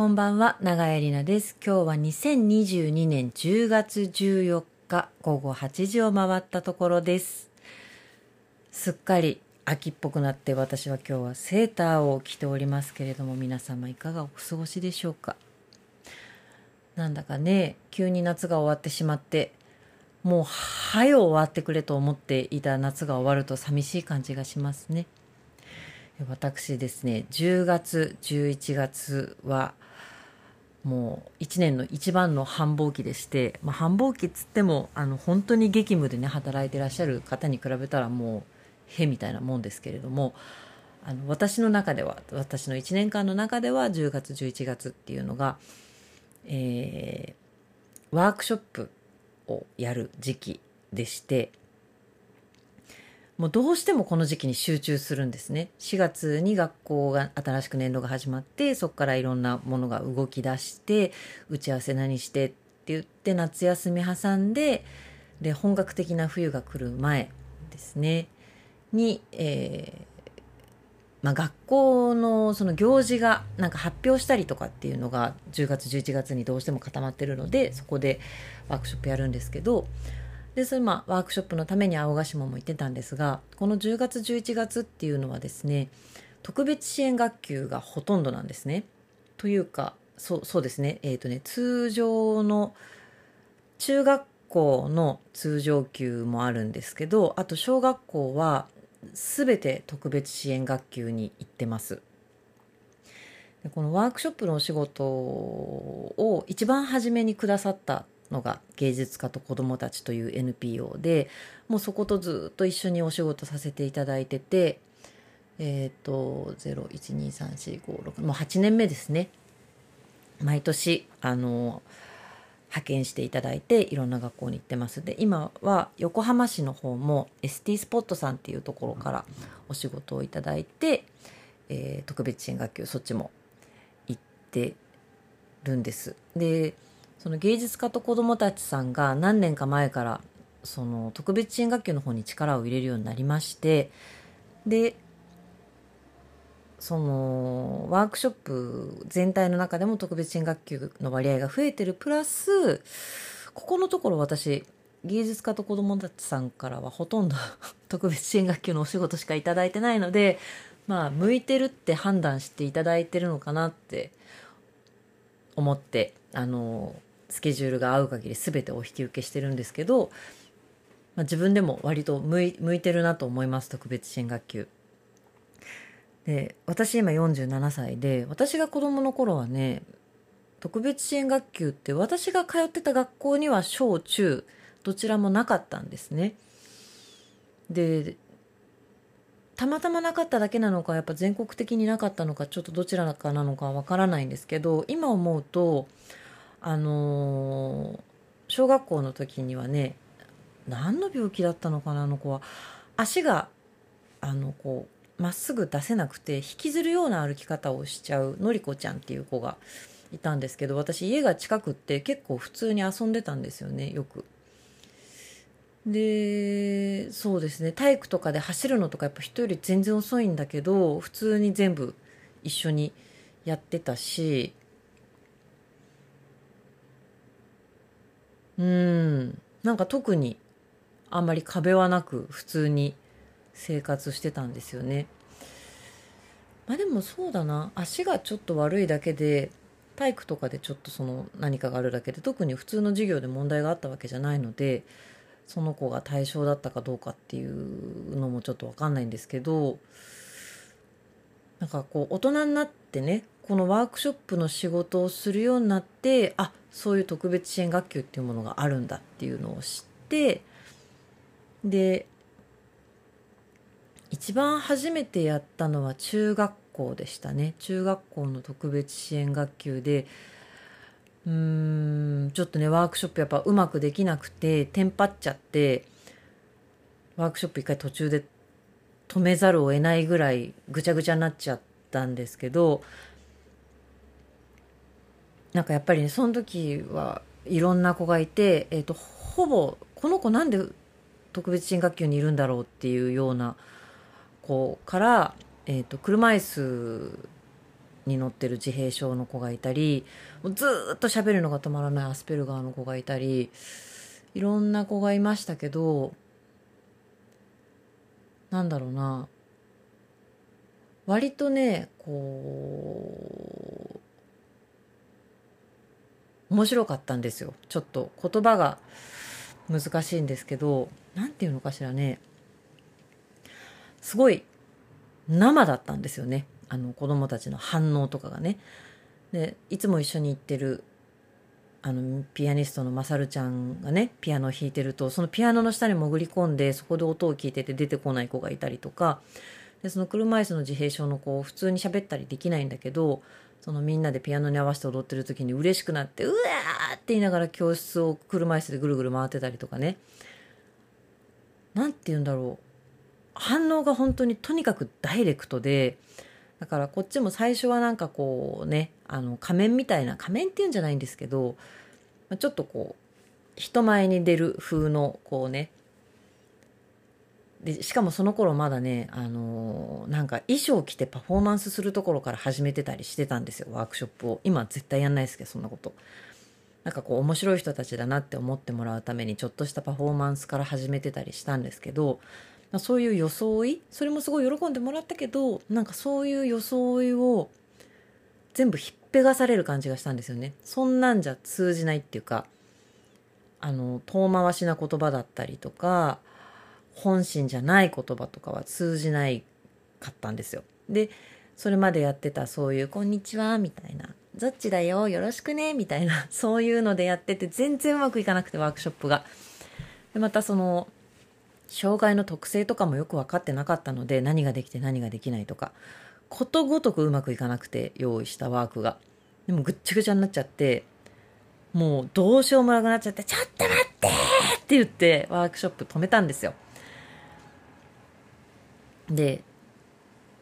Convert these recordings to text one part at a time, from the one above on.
こんばんは、長江里奈です。今日は2022年10月14日午後8時を回ったところです。すっかり秋っぽくなって私は今日はセーターを着ておりますけれども皆様いかがお過ごしでしょうか？なんだかね、急に夏が終わってしまってもう早終わってくれと思っていた夏が終わると寂しい感じがしますね。私ですね10月11月はもう1年の一番の繁忙期でして、まあ、繁忙期っつってもあの本当に激務でね働いてらっしゃる方に比べたらもうへみたいなもんですけれどもあの私の中では私の1年間の中では10月11月っていうのが、えー、ワークショップをやる時期でしてもうどうしてもこの時期に集中するんですね。4月に学校が新しく年度が始まってそこからいろんなものが動き出して打ち合わせ何してって言って夏休み挟んでで本格的な冬が来る前ですねに、えーまあ、学校のその行事がなんか発表したりとかっていうのが10月11月にどうしても固まってるのでそこでワークショップやるんですけどでそれまあワークショップのために青ヶ島も行ってたんですがこの10月11月っていうのはですね特別支援学級がほとんどなんですね。というかそうそうですねえっ、ー、とね通常の中学校の通常級もあるんですけどあと小学校は全て特別支援学級に行ってます。このワークショップのお仕事を一番初めにくださったのが芸術家と子どもたちという NPO でもうそことずっと一緒にお仕事させていただいててえっ、ー、と0123456もう8年目ですね。毎年あの派遣していただいていろんな学校に行ってます。で今は横浜市の方も ST スポットさんっていうところからお仕事をいただいて、えー、特別支援学級そっちも行ってるんです。でその芸術家と子どもたちさんが何年か前からその特別支援学級の方に力を入れるようになりましてでそのワークショップ全体の中でも特別支援学級の割合が増えてるプラスここのところ私芸術家と子どもたちさんからはほとんど 特別支援学級のお仕事しか頂いてないのでまあ向いてるって判断していただいてるのかなって思ってあのスケジュールが合う限り全てお引き受けしてるんですけど、まあ、自分でも割と向い向いてるなと思います特別支援学級。で私今47歳で私が子供の頃はね特別支援学級って私が通ってた学校には小中どちらもなかったんですね。でたまたまなかっただけなのかやっぱ全国的になかったのかちょっとどちらかなのかわからないんですけど今思うとあのー、小学校の時にはね何の病気だったのかなあの子は足があのこうまっすぐ出せなくて引きずるような歩き方をしちゃうのりこちゃんっていう子がいたんですけど私家が近くって結構普通に遊んでたんですよねよく。でそうですね体育とかで走るのとかやっぱ人より全然遅いんだけど普通に全部一緒にやってたしうんなんか特にあんまり壁はなく普通に生活してたんですよね。まあでもそうだな足がちょっと悪いだけで体育とかでちょっとその何かがあるだけで特に普通の授業で問題があったわけじゃないのでその子が対象だったかどうかっていうのもちょっと分かんないんですけどなんかこう大人になってねこのワークショップの仕事をするようになってあそういう特別支援学級っていうものがあるんだっていうのを知ってで一番初めてやったのは中学校でしたね。中学校の特別支援学級でうーんちょっとねワークショップやっぱうまくできなくてテンパっちゃってワークショップ一回途中で止めざるを得ないぐらいぐちゃぐちゃになっちゃったんですけどなんかやっぱりねその時はいろんな子がいて、えーと、ほぼこの子なんで特別支援学級にいるんだろうっていうような子から、えーと、車椅子に乗ってる自閉症の子がいたりずっと喋るのが止まらないアスペルガーの子がいたりいろんな子がいましたけどなんだろうな。割とねこう面白かったんですよ。ちょっと言葉が難しいんですけど何て言うのかしらね。すごい生だったんですよね。あの子供たちの反応とかがね。でいつも一緒に行ってるあのピアニストのまさるちゃんがねピアノを弾いてるとそのピアノの下に潜り込んでそこで音を聞いてて出てこない子がいたりとかでその車椅子の自閉症の子を普通に喋ったりできないんだけどそのみんなでピアノに合わせて踊ってる時に嬉しくなってうわって言いながら教室を車椅子でぐるぐる回ってたりとかね。何て言うんだろう。反応が本当にとにかくダイレクトでだからこっちも最初はなんかこうねあの仮面みたいな仮面っていうんじゃないんですけどちょっとこう人前に出る風のこうね。でしかもその頃まだね、あのー、なんか衣装着てパフォーマンスするところから始めてたりしてたんですよワークショップを。今絶対やんないですけどそんなこと。なんかこう面白い人たちだなって思ってもらうためにちょっとしたパフォーマンスから始めてたりしたんですけどそういう装い？それもすごい喜んでもらったけどなんかそういう装いを全部ひっぺがされる感じがしたんですよね。そんなんじゃ通じないっていうかあの遠回しな言葉だったりとか本心じゃない言葉とかは通じないかったんですよ。でそれまでやってたそういう「こんにちは」みたいな「ザッチだよよろしくね」みたいなそういうのでやってて全然うまくいかなくてワークショップが。でまたその障害の特性とかもよく分かってなかったので何ができて何ができないとかことごとくうまくいかなくて用意したワークがでもぐっちゃぐちゃになっちゃってもうどうしようもなくなっちゃって「ちょっと待って!」って言ってワークショップ止めたんですよで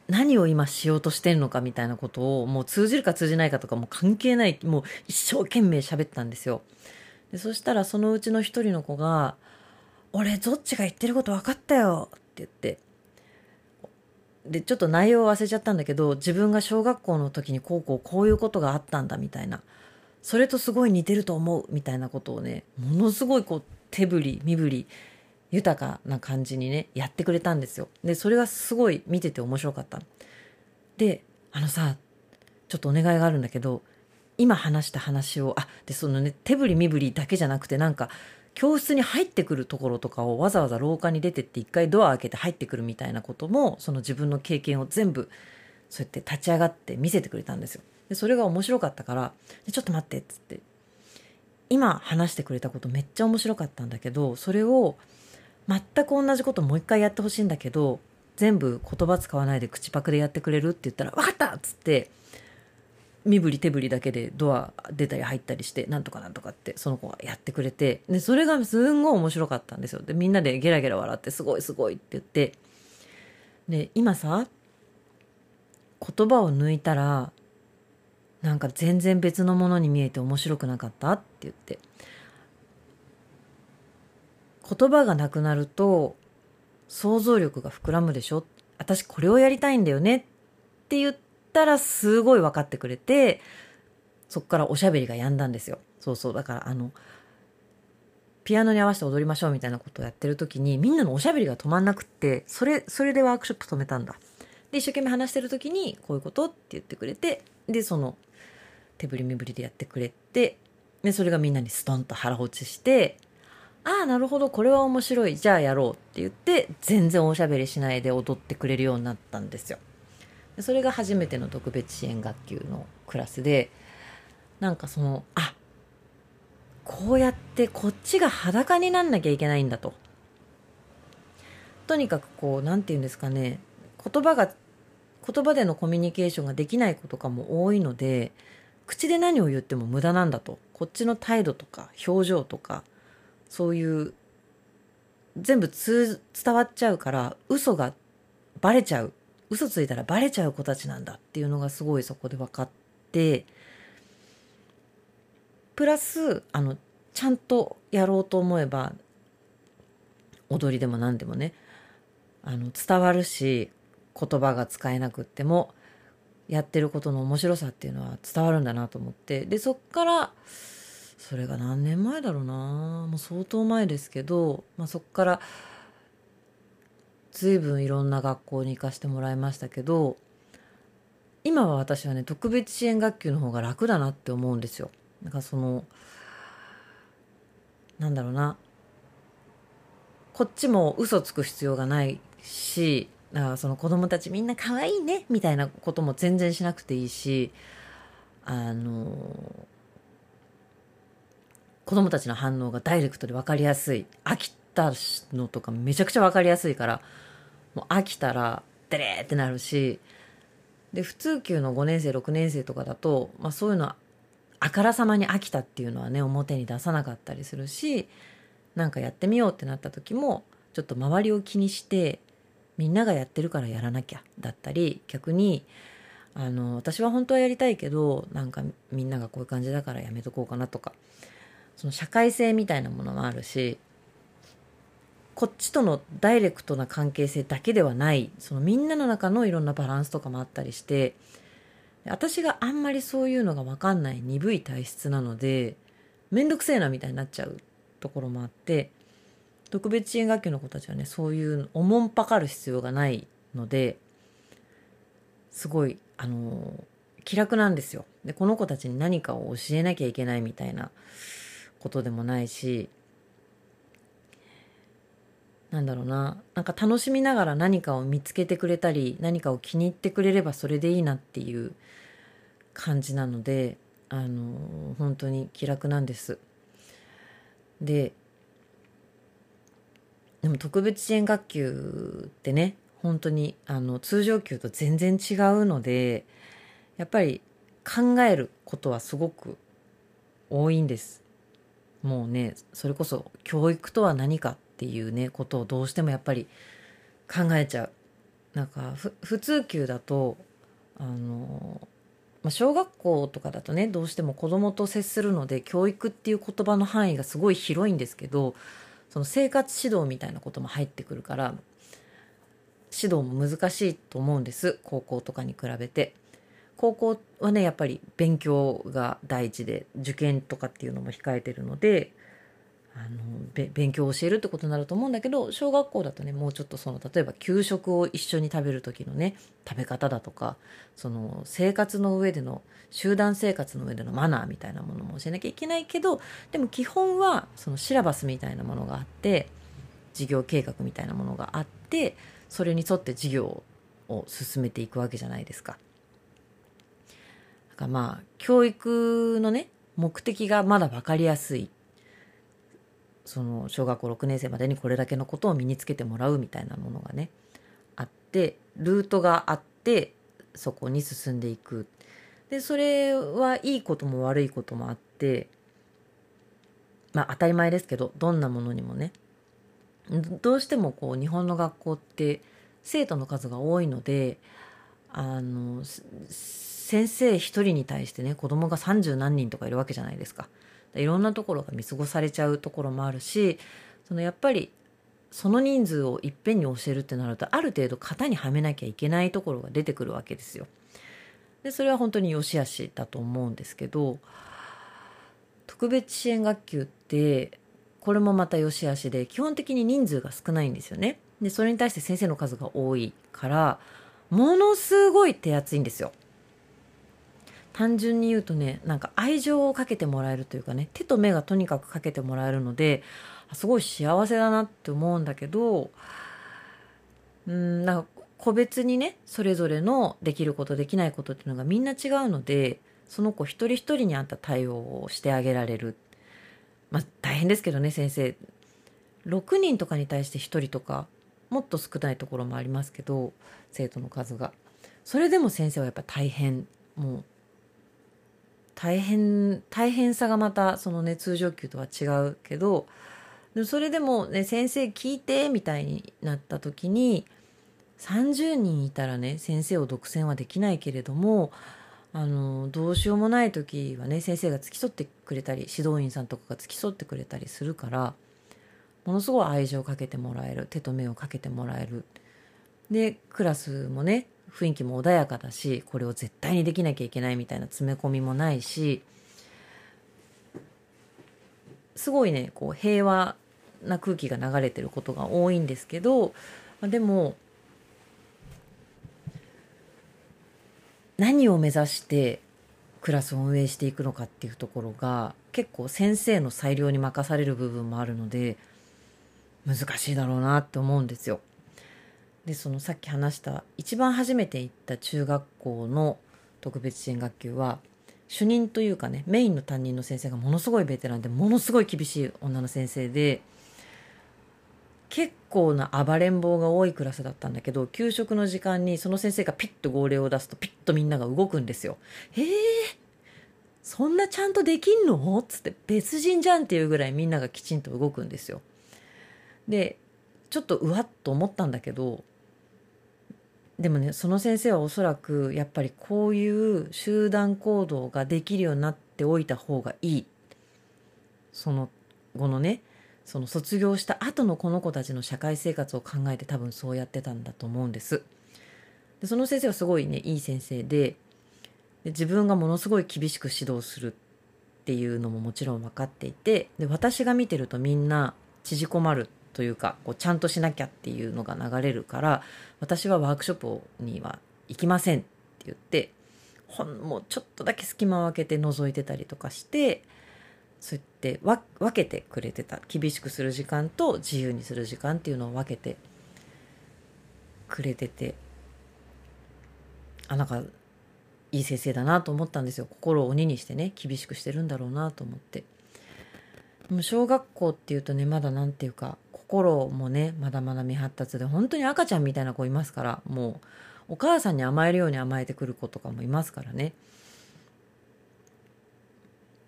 何を今しようとしてんのかみたいなことをもう通じるか通じないかとかも関係ないもう一生懸命喋ったんですよでそしたらそのうちの一人の子が俺どっちが言ってること分かったよ。って言って。でちょっと内容を忘れちゃったんだけど自分が小学校の時にこうこうこういうことがあったんだみたいな。それとすごい似てると思う。みたいなことをねものすごいこう手振り身振り豊かな感じにねやってくれたんですよ。でそれがすごい見てて面白かった。であのさちょっとお願いがあるんだけど今話した話をあでそのね手振り身振りだけじゃなくてなんか教室に入ってくるところとかをわざわざ廊下に出てって一回ドア開けて入ってくるみたいなこともその自分の経験を全部そうやって立ち上がって見せてくれたんですよ。でそれが面白かったから「ちょっと待って」っつって今話してくれたことめっちゃ面白かったんだけどそれを全く同じこともう一回やってほしいんだけど全部言葉使わないで口パクでやってくれるって言ったら「分かった!」っつって身振り手振りだけでドア出たり入ったりしてなんとかなんとかってその子がやってくれてでそれがすんごい面白かったんですよ。でみんなでゲラゲラ笑ってすごいすごいって言ってで今さ言葉を抜いたらなんか全然別のものに見えて面白くなかったって言って言葉がなくなると想像力が膨らむでしょ。私これをやりたいんだよねって言ってたらすごい分かってくれてそっからおしゃべりが止んだんですよ。そうそう。だからあのピアノに合わせて踊りましょうみたいなことをやってる時にみんなのおしゃべりが止まんなくってそれそれでワークショップ止めたんだ。で一生懸命話してる時にこういうことって言ってくれてでその手振り身振りでやってくれてでそれがみんなにストンと腹落ちしてああなるほど。これは面白い。じゃあやろうって言って全然おしゃべりしないで踊ってくれるようになったんですよ。それが初めての特別支援学級のクラスでなんかそのあこうやってこっちが裸になんなきゃいけないんだと。とにかくこう何て言うんですかね言葉が言葉でのコミュニケーションができない子とかも多いので口で何を言っても無駄なんだと。こっちの態度とか表情とかそういう全部伝わっちゃうから嘘がバレちゃう。嘘ついたらバレちゃう子たちなんだっていうのがすごいそこで分かってプラスあのちゃんとやろうと思えば踊りでも何でもねあの伝わるし言葉が使えなくってもやってることの面白さっていうのは伝わるんだなと思ってでそっからそれが何年前だろうなもう相当前ですけど、まあ、そっから随分いろんな学校に行かせてもらいましたけど今は私はね特別支援学級の方が楽だなって思うんですよ。なんかそのなんだろうなこっちも嘘つく必要がないしだからその子供たちみんな可愛いねみたいなことも全然しなくていいしあの子供たちの反応がダイレクトで分かりやすい飽きたのとかめちゃくちゃ分かりやすいからもう飽きたらデレーってなるしで普通級の5年生6年生とかだと、まあ、そういうのはあからさまに飽きたっていうのはね表に出さなかったりするしなんかやってみようってなった時もちょっと周りを気にしてみんながやってるからやらなきゃだったり逆にあの私は本当はやりたいけどなんかみんながこういう感じだからやめとこうかなとかその社会性みたいなものもあるしこっちとのダイレクトな関係性だけではないそのみんなの中のいろんなバランスとかもあったりして私があんまりそういうのが分かんない鈍い体質なので面倒くせえなみたいになっちゃうところもあって特別支援学級の子たちはねそういうおもんぱかる必要がないのですごいあの気楽なんですよ。でこの子たちに何かを教えなきゃいけないみたいなことでもないしなんだろうななんか楽しみながら何かを見つけてくれたり何かを気に入ってくれればそれでいいなっていう感じなのであの本当に気楽なんです。ででも特別支援学級ってね本当にあの通常級と全然違うのでやっぱり考えることはすごく多いんですもうねそれこそ教育とは何かっていうねことをどうしてもやっぱり考えちゃうなんか普通級だとあの、まあ、小学校とかだとねどうしても子供と接するので教育っていう言葉の範囲がすごい広いんですけどその生活指導みたいなことも入ってくるから指導も難しいと思うんです高校とかに比べて。高校はねやっぱり勉強が第一で受験とかっていうのも控えてるのであの勉強を教えるってことになると思うんだけど小学校だとねもうちょっとその例えば給食を一緒に食べる時のね食べ方だとかその生活の上での集団生活の上でのマナーみたいなものも教えなきゃいけないけどでも基本はそのシラバスみたいなものがあって授業計画みたいなものがあってそれに沿って授業を進めていくわけじゃないですか。だからまあ教育のね目的がまだ分かりやすいその小学校6年生までにこれだけのことを身につけてもらうみたいなものがねあってルートがあってそこに進んでいくでそれはいいことも悪いこともあってまあ当たり前ですけどどんなものにもねどうしてもこう日本の学校って生徒の数が多いのであの先生一人に対してね子供が30何人とかいるわけじゃないですか。いろんなところが見過ごされちゃうところもあるしそのやっぱりその人数をいっぺんに教えるってなるとある程度型にはめなきゃいけないところが出てくるわけですよ。でそれは本当に良し悪しだと思うんですけど特別支援学級ってこれもまた良し悪しで基本的に人数が少ないんですよね。でそれに対して先生の数が多いからものすごい手厚いんですよ。単純に言うとねなんか愛情をかけてもらえるというかね手と目がとにかくかけてもらえるのですごい幸せだなって思うんだけどうんなんか個別にねそれぞれのできることできないことっていうのがみんな違うのでその子一人一人に合った対応をしてあげられる。まあ大変ですけどね先生。6人とかに対して1人とかもっと少ないところもありますけど生徒の数が。それでも先生はやっぱ大変。もう大変大変さがまたそのね通常級とは違うけどそれでもね先生聞いてみたいになった時に30人いたらね先生を独占はできないけれどもあのどうしようもない時はね先生が付き添ってくれたり指導員さんとかが付き添ってくれたりするからものすごい愛情をかけてもらえる手と目をかけてもらえる。でクラスもね雰囲気も穏やかだしこれを絶対にできなきゃいけないみたいな詰め込みもないしすごいねこう平和な空気が流れてることが多いんですけどでも何を目指してクラスを運営していくのかっていうところが結構先生の裁量に任される部分もあるので難しいだろうなって思うんですよ。でそのさっき話した一番初めて行った中学校の特別支援学級は主任というかねメインの担任の先生がものすごいベテランでものすごい厳しい女の先生で結構な暴れん坊が多いクラスだったんだけど給食の時間にその先生がピッと号令を出すとピッとみんなが動くんですよ。へえそんなちゃんとできんの？つって別人じゃんっていうぐらいみんながきちんと動くんですよ。でちょっとうわっと思ったんだけどでもねその先生はおそらくやっぱりこういう集団行動ができるようになっておいた方がいいその後のねその卒業した後のこの子たちの社会生活を考えて多分そうやってたんだと思うんです。でその先生はすごいねいい先生でで自分がものすごい厳しく指導するっていうのももちろん分かっていてで私が見てるとみんな縮こまるというかこうちゃんとしなきゃっていうのが流れるから私はワークショップには行きませんって言ってほんもうちょっとだけ隙間を空けて覗いてたりとかしてそうやって分けてくれてた厳しくする時間と自由にする時間っていうのを分けてくれててあなんかいい先生だなと思ったんですよ。心を鬼にしてね厳しくしてるんだろうなと思って。でも小学校っていうとねまだ何て言うか心もねまだまだ未発達で本当に赤ちゃんみたいな子いますからもうお母さんに甘えるように甘えてくる子とかもいますからね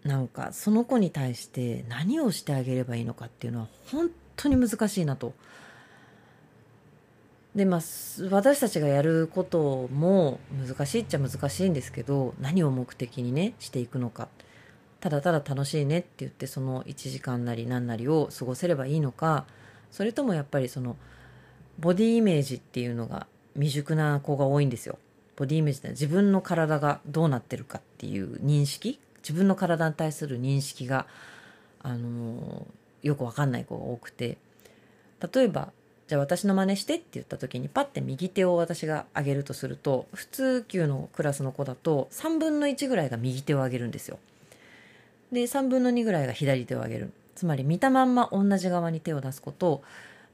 なんかその子に対して何をしてあげればいいのかっていうのは本当に難しいなと。でまあ私たちがやることも難しいっちゃ難しいんですけど何を目的にねしていくのかただただ楽しいねって言ってその1時間なり何なりを過ごせればいいのかそれともやっぱりそのボディイメージっていうのが未熟な子が多いんですよ。ボディイメージって自分の体がどうなってるかっていう認識？自分の体に対する認識が、あのよくわかんない子が多くて例えばじゃあ私の真似してって言った時にパッて右手を私が上げるとすると普通級のクラスの子だと3分の1ぐらいが右手を上げるんですよ。で3分の2ぐらいが左手を上げるつまり見たまんま同じ側に手を出すことを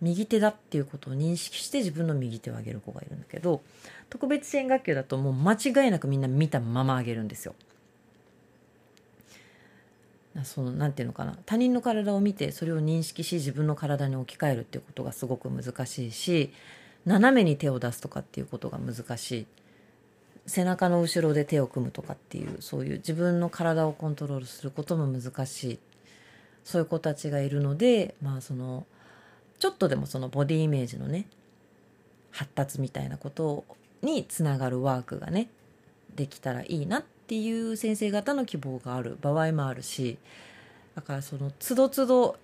右手だっていうことを認識して自分の右手を上げる子がいるんだけど特別支援学級だともう間違いなくみんな見たまま上げるんですよ。その何て言うのかな。他人の体を見てそれを認識し自分の体に置き換えるっていうことがすごく難しいし斜めに手を出すとかっていうことが難しい。背中の後ろで手を組むとかっていうそういう自分の体をコントロールすることも難しい。そういう子たちがいるのでまあそのちょっとでもそのボディイメージのね発達みたいなことにつながるワークがねできたらいいなっていう先生方の希望がある場合もあるしだからその都度都度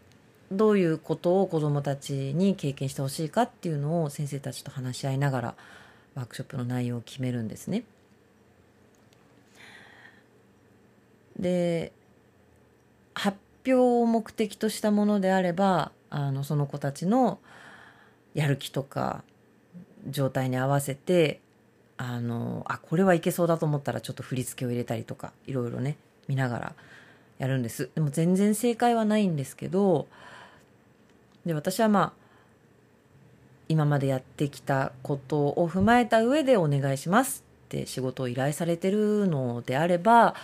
どういうことを子どもたちに経験してほしいかっていうのを先生たちと話し合いながらワークショップの内容を決めるんですね。で発表を目的としたものであればあのその子たちのやる気とか状態に合わせてあのあこれはいけそうだと思ったらちょっと振り付けを入れたりとかいろいろね見ながらやるんです。でも全然正解はないんですけどで私はまあ今までやってきたことを踏まえた上でお願いしますって仕事を依頼されてるのであれば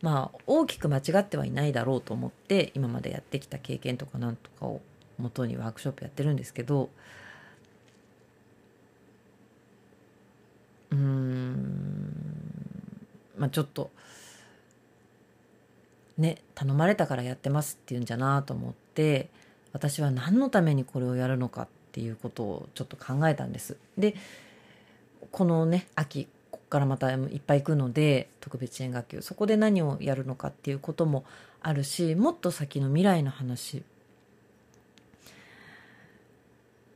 まあ大きく間違ってはいないだろうと思って今までやってきた経験とかなんとかを元にワークショップやってるんですけどうんまあちょっとね頼まれたからやってますっていうんじゃなと思って私は何のためにこれをやるのかっていうことをちょっと考えたんです。でこのね秋からまたいっぱい行くので特別支援学級。そこで何をやるのかっていうこともあるしもっと先の未来の話。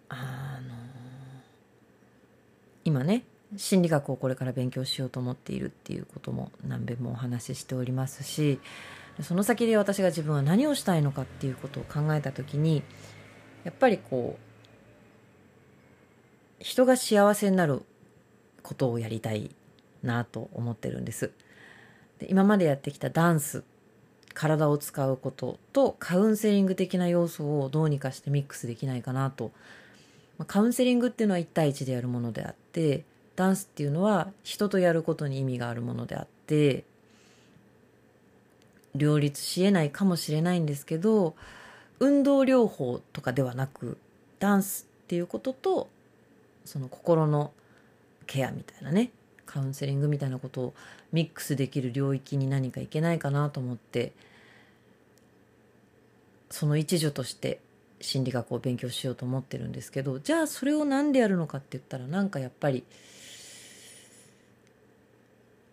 あの今ね心理学をこれから勉強しようと思っているっていうことも何べんもお話ししておりますしその先で私が自分は何をしたいのかっていうことを考えた時にやっぱりこう人が幸せになることをやりたい。なと思ってるんです。で今までやってきたダンス体を使うこととカウンセリング的な要素をどうにかしてミックスできないかなとま。カウンセリングっていうのは1対1でやるものであってダンスっていうのは人とやることに意味があるものであって両立しえないかもしれないんですけど運動療法とかではなくダンスっていうこととその心のケアみたいなねカウンセリングみたいなことをミックスできる領域に何かいけないかなと思ってその一助として心理学を勉強しようと思ってるんですけどじゃあそれを何でやるのかって言ったらなんかやっぱり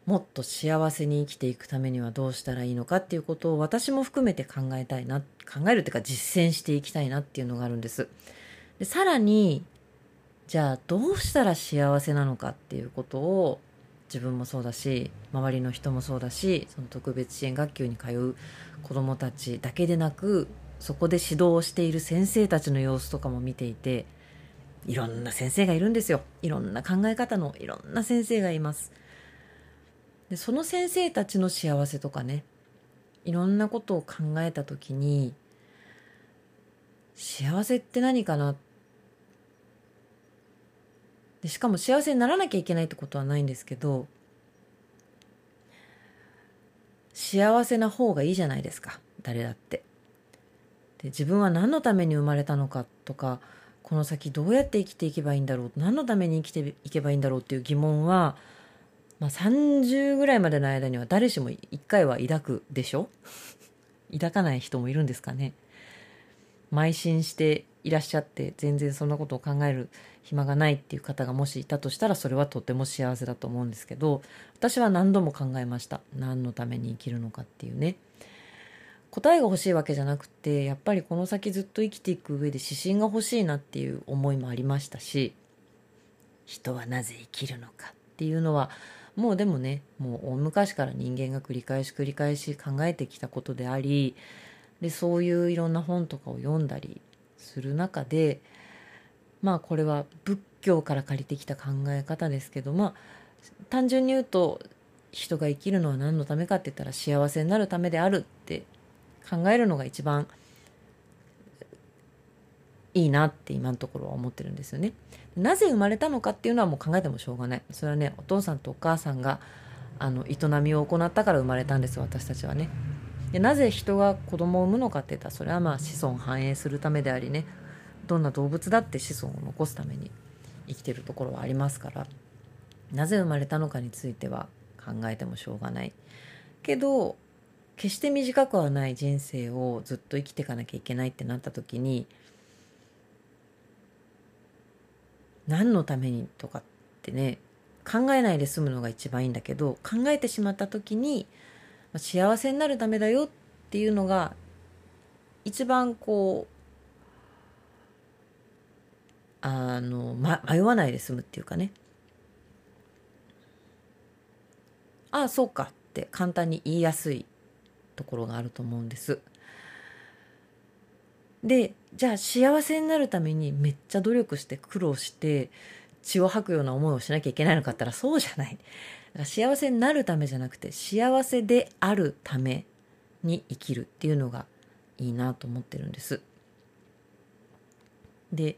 もっと幸せに生きていくためにはどうしたらいいのかっていうことを私も含めて考えたいな考えるっていうか実践していきたいなっていうのがあるんです。でさらにじゃあどうしたら幸せなのかっていうことを自分もそうだし周りの人もそうだしその特別支援学級に通う子どもたちだけでなくそこで指導をしている先生たちの様子とかも見ていていろんな先生がいるんですよ。いろんな考え方のいろんな先生がいます。でその先生たちの幸せとかねいろんなことを考えた時に幸せって何かなってでしかも幸せにならなきゃいけないってことはないんですけど幸せな方がいいじゃないですか。誰だって。で自分は何のために生まれたのかとかこの先どうやって生きていけばいいんだろう。何のために生きていけばいいんだろうっていう疑問は、まあ、30ぐらいまでの間には誰しも一回は抱くでしょ？抱かない人もいるんですかね？邁進していらっしゃって全然そんなことを考える暇がないっていう方がもしいたとしたらそれはとても幸せだと思うんですけど私は何度も考えました。何のために生きるのかっていうね。答えが欲しいわけじゃなくてやっぱりこの先ずっと生きていく上で指針が欲しいなっていう思いもありましたし人はなぜ生きるのかっていうのはもうでもねもう大昔から人間が繰り返し繰り返し考えてきたことでありでそういういろんな本とかを読んだりする中でまあこれは仏教から借りてきた考え方ですけどまあ単純に言うと人が生きるのは何のためかって言ったら幸せになるためであるって考えるのが一番いいなって今のところは思ってるんですよね。なぜ生まれたのかっていうのはもう考えてもしょうがない。それはねお父さんとお母さんがあの営みを行ったから生まれたんです私たちはね。でなぜ人が子供を産むのかって言ったらそれはまあ子孫繁栄するためでありねどんな動物だって子孫を残すために生きてるところはありますからなぜ生まれたのかについては考えてもしょうがない。けど決して短くはない人生をずっと生きていかなきゃいけないってなった時に何のためにとかってね考えないで済むのが一番いいんだけど考えてしまった時に幸せになるためだよっていうのが一番こうあの、ま、迷わないで済むっていうかねああそうかって簡単に言いやすいところがあると思うんです。でじゃあ幸せになるためにめっちゃ努力して苦労して血を吐くような思いをしなきゃいけないのかったらそうじゃない。幸せになるためじゃなくて幸せであるために生きるっていうのがいいなと思ってるんです。で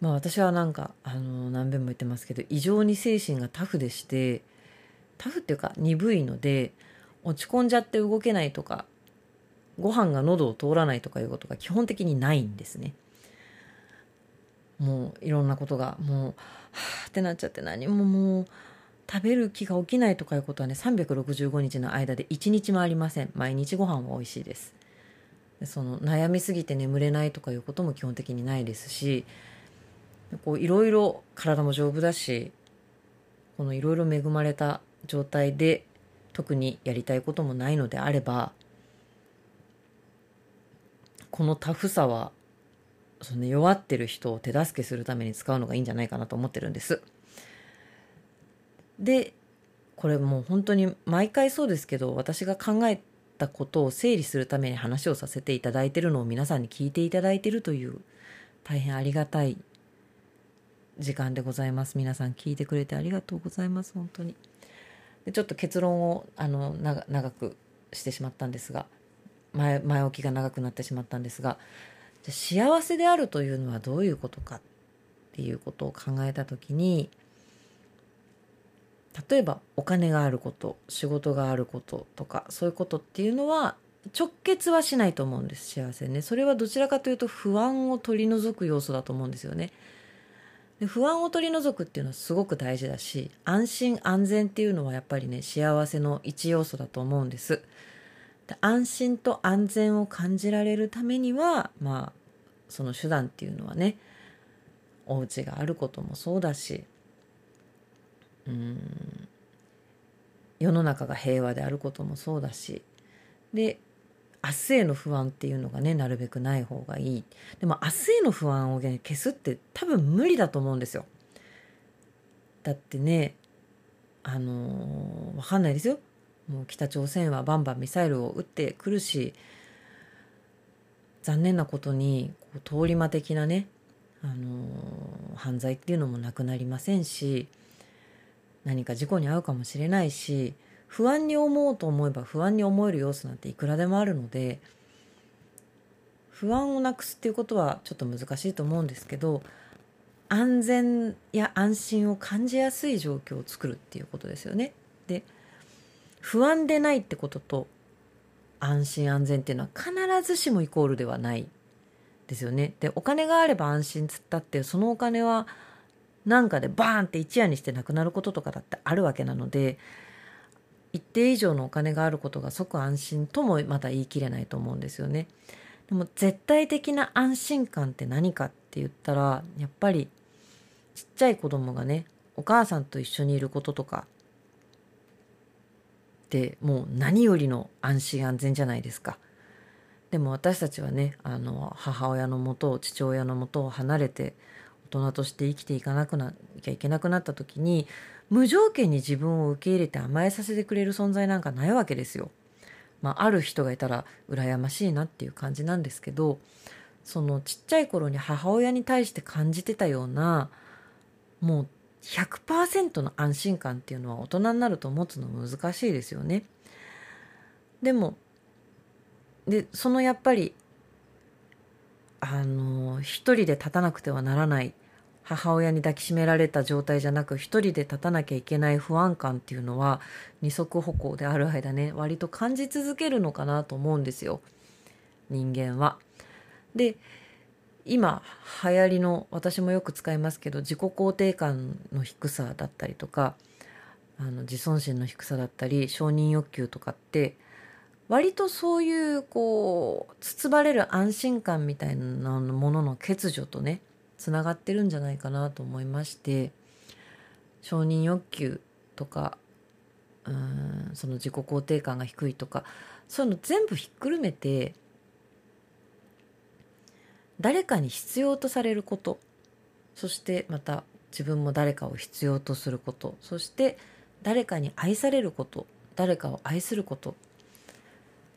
まあ私はなんかあの何べんも言ってますけど異常に精神がタフでしてタフっていうか鈍いので落ち込んじゃって動けないとかご飯が喉を通らないとかいうことが基本的にないんですね。もういろんなことがもうはあってなっちゃって何ももう食べる気が起きないとかいうことはね365日の間で1日もありません毎日ご飯は美味しいですその悩みすぎて眠れないとかいうことも基本的にないですしこういろいろ体も丈夫だしこのいろいろ恵まれた状態で特にやりたいこともないのであればこのタフさはその弱ってる人を手助けするために使うのがいいんじゃないかなと思ってるんです。でこれもう本当に毎回そうですけど私が考えたことを整理するために話をさせていただいてるのを皆さんに聞いていただいてるという大変ありがたい時間でございます。皆さん聞いてくれてありがとうございます。本当に。でちょっと結論をあの長くしてしまったんですが前前置きが長くなってしまったんですがじゃ幸せであるというのはどういうことかっていうことを考えた時に例えばお金があること仕事があることとかそういうことっていうのは直結はしないと思うんです。幸せね。それはどちらかというと不安を取り除く要素だと思うんですよね。で不安を取り除くっていうのはすごく大事だし安心安全っていうのはやっぱりね幸せの一要素だと思うんです。で安心と安全を感じられるためにはまあその手段っていうのはねお家があることもそうだしうん世の中が平和であることもそうだしで明日への不安っていうのがねなるべくない方がいい。でも明日への不安を、ね、消すって多分無理だと思うんですよ。だってねあのー、わかんないですよ。もう北朝鮮はバンバンミサイルを撃ってくるし残念なことにこう通り魔的なね、あのー、犯罪っていうのもなくなりませんし何か事故に遭うかもしれないし不安に思うと思えば不安に思える要素なんていくらでもあるので不安をなくすっていうことはちょっと難しいと思うんですけど安全や安心を感じやすい状況を作るっていうことですよね。で不安でないってことと安心安全っていうのは必ずしもイコールではないですよね。でお金があれば安心つったってそのお金はなんかでバーンって一夜にしてなくなることとかだってあるわけなので一定以上のお金があることが即安心ともまた言い切れないと思うんですよね。でも絶対的な安心感って何かって言ったらやっぱりちっちゃい子供がねお母さんと一緒にいることとかってもう何よりの安心安全じゃないですか。でも私たちはねあの母親のもとを父親のもとを離れて大人として生きていかなくなきゃいけなくなった時に無条件に自分を受け入れて甘えさせてくれる存在なんかないわけですよ。まあ、ある人がいたら羨ましいなっていう感じなんですけどそのちっちゃい頃に母親に対して感じてたようなもう100%の安心感っていうのは大人になると持つの難しいですよね。でもでそのやっぱりあの一人で立たなくてはならない母親に抱きしめられた状態じゃなく一人で立たなきゃいけない不安感っていうのは二足歩行である間ね割と感じ続けるのかなと思うんですよ人間は。で今流行りの私もよく使いますけど自己肯定感の低さだったりとかあの自尊心の低さだったり承認欲求とかって割とそういうこう包まれる安心感みたいなものの欠如とねつながってるんじゃないかなと思いまして承認欲求とかうんその自己肯定感が低いとかそういうの全部ひっくるめて誰かに必要とされることそしてまた自分も誰かを必要とすることそして誰かに愛されること誰かを愛すること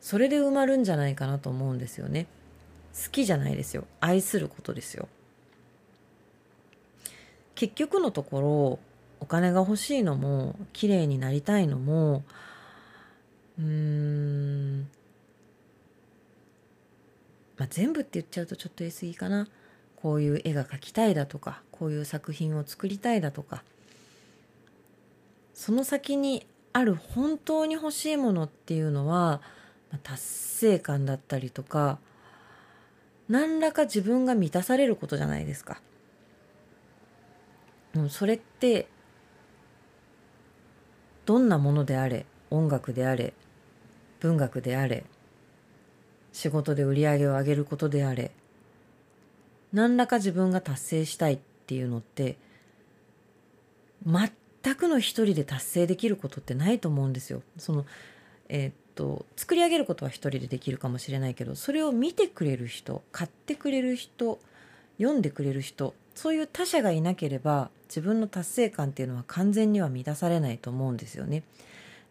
それで埋まるんじゃないかなと思うんですよね。好きじゃないですよ。愛することですよ。結局のところお金が欲しいのも綺麗になりたいのもうーんまあ全部って言っちゃうとちょっと言い過ぎかなこういう絵が描きたいだとかこういう作品を作りたいだとかその先にある本当に欲しいものっていうのは、達成感だったりとか何らか自分が満たされることじゃないですか。もうそれってどんなものであれ音楽であれ文学であれ仕事で売り上げを上げることであれ何らか自分が達成したいっていうのって全くの一人で達成できることってないと思うんですよ。そのえー、っと作り上げることは一人でできるかもしれないけどそれを見てくれる人買ってくれる人読んでくれる人そういう他者がいなければ自分の達成感っていうのは完全には満たされないと思うんですよね。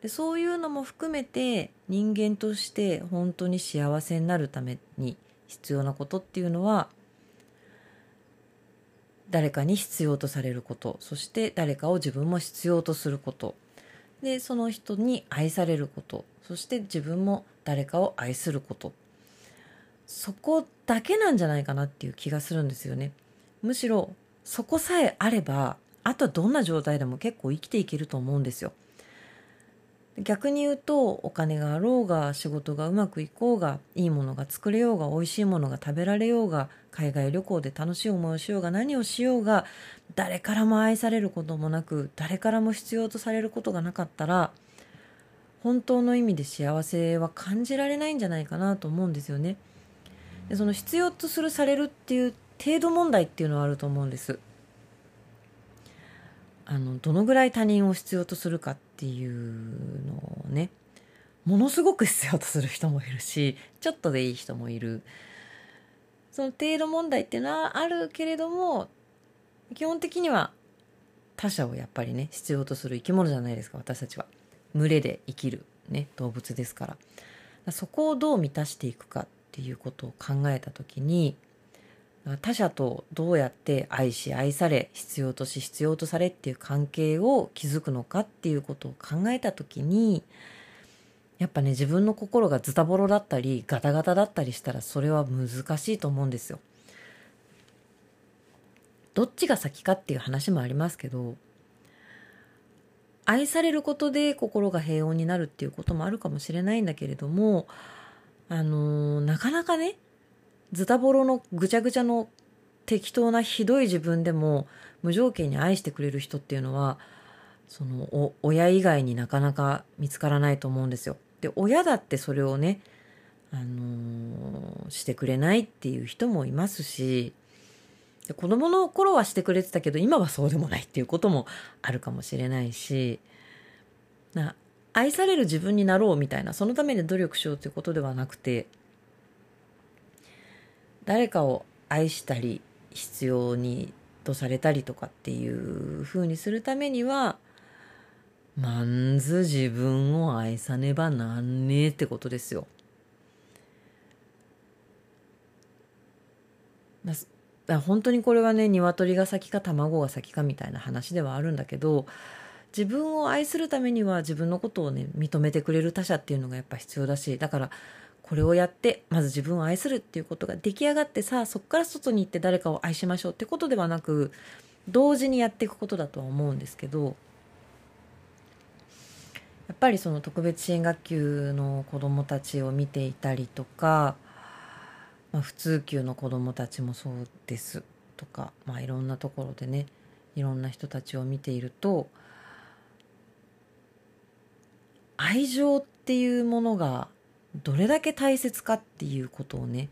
でそういうのも含めて人間として本当に幸せになるために必要なことっていうのは誰かに必要とされること。そして誰かを自分も必要とすること。でその人に愛されること。そして自分も誰かを愛すること。そこだけなんじゃないかなっていう気がするんですよね。むしろそこさえあればあとはどんな状態でも結構生きていけると思うんですよ逆に言うとお金があろうが仕事がうまくいこうがいいものが作れようが美味しいものが食べられようが海外旅行で楽しい思いをしようが何をしようが誰からも愛されることもなく誰からも必要とされることがなかったら本当の意味で幸せは感じられないんじゃないかなと思うんですよね。でその必要とするされるっていう程度問題っていうのはあると思うんです。あのどのぐらい他人を必要とするかっていうのをねものすごく必要とする人もいるしちょっとでいい人もいる。その程度問題っていうのはあるけれども基本的には他者をやっぱりね必要とする生き物じゃないですか私たちは。群れで生きる、ね、動物ですから。そこをどう満たしていくかっていうことを考えた時に他者とどうやって愛し愛され必要とし必要とされっていう関係を築くのかっていうことを考えた時にやっぱね自分の心がズタボロだったりガタガタだったりしたらそれは難しいと思うんですよ。どっちが先かっていう話もありますけど愛されることで心が平穏になるっていうこともあるかもしれないんだけれどもあのー、なかなかねズタボロのぐちゃぐちゃの適当なひどい自分でも無条件に愛してくれる人っていうのはその親以外になかなか見つからないと思うんですよ。で親だってそれをね、あのー、してくれないっていう人もいますしで子供の頃はしてくれてたけど今はそうでもないっていうこともあるかもしれないしな愛される自分になろうみたいなそのために努力しようということではなくて誰かを愛したり必要にとされたりとかっていう風にするためにはまんず自分を愛さねばなんねえってことですよ。だ本当にこれはね鶏が先か卵が先かみたいな話ではあるんだけど自分を愛するためには自分のことをね認めてくれる他者っていうのがやっぱ必要だしだからこれをやってまず自分を愛するっていうことが出来上がってさあそこから外に行って誰かを愛しましょうってことではなく同時にやっていくことだとは思うんですけどやっぱりその特別支援学級の子どもたちを見ていたりとか、まあ、普通級の子どもたちもそうですとか、まあ、いろんなところでねいろんな人たちを見ていると愛情っていうものがどれだけ大切かっていうことをね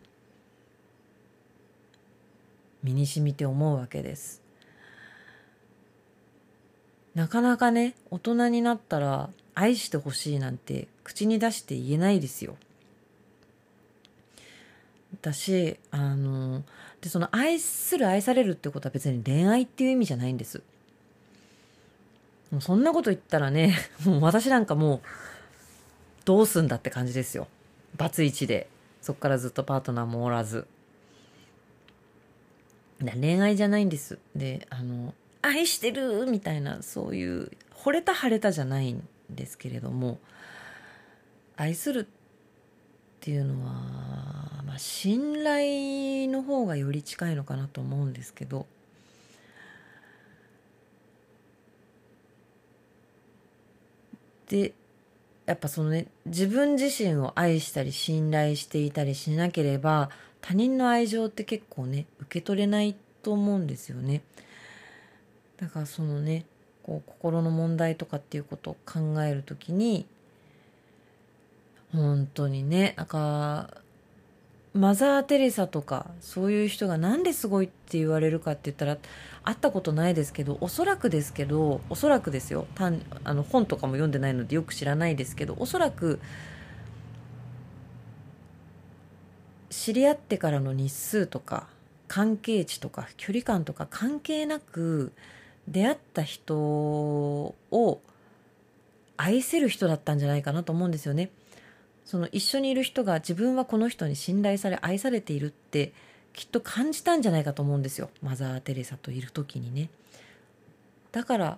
身にしみて思うわけです。なかなかね大人になったら愛してほしいなんて口に出して言えないですよ。私あのでその愛する愛されるってことは別に恋愛っていう意味じゃないんです。もうそんなこと言ったらねもう私なんかもうどうすんだって感じですよ。バツイチで。そっからずっとパートナーもおらず。恋愛じゃないんです。であの愛してる？みたいなそういう惚れた腫れたじゃないんですけれども。愛するっていうのは、まあ、信頼の方がより近いのかなと思うんですけど。でやっぱそのね自分自身を愛したり信頼していたりしなければ他人の愛情って結構ね受け取れないと思うんですよね。だからそのねこう心の問題とかっていうことを考える時に本当にねなんかマザー・テレサとかそういう人が何ですごいって言われるかって言ったら会ったことないですけどおそらくですけどおそらくですよ単あの本とかも読んでないのでよく知らないですけどおそらく知り合ってからの日数とか関係値とか距離感とか関係なく出会った人を愛せる人だったんじゃないかなと思うんですよね。その一緒にいる人が自分はこの人に信頼され愛されているってきっと感じたんじゃないかと思うんですよ。マザー・テレサといる時にね。だから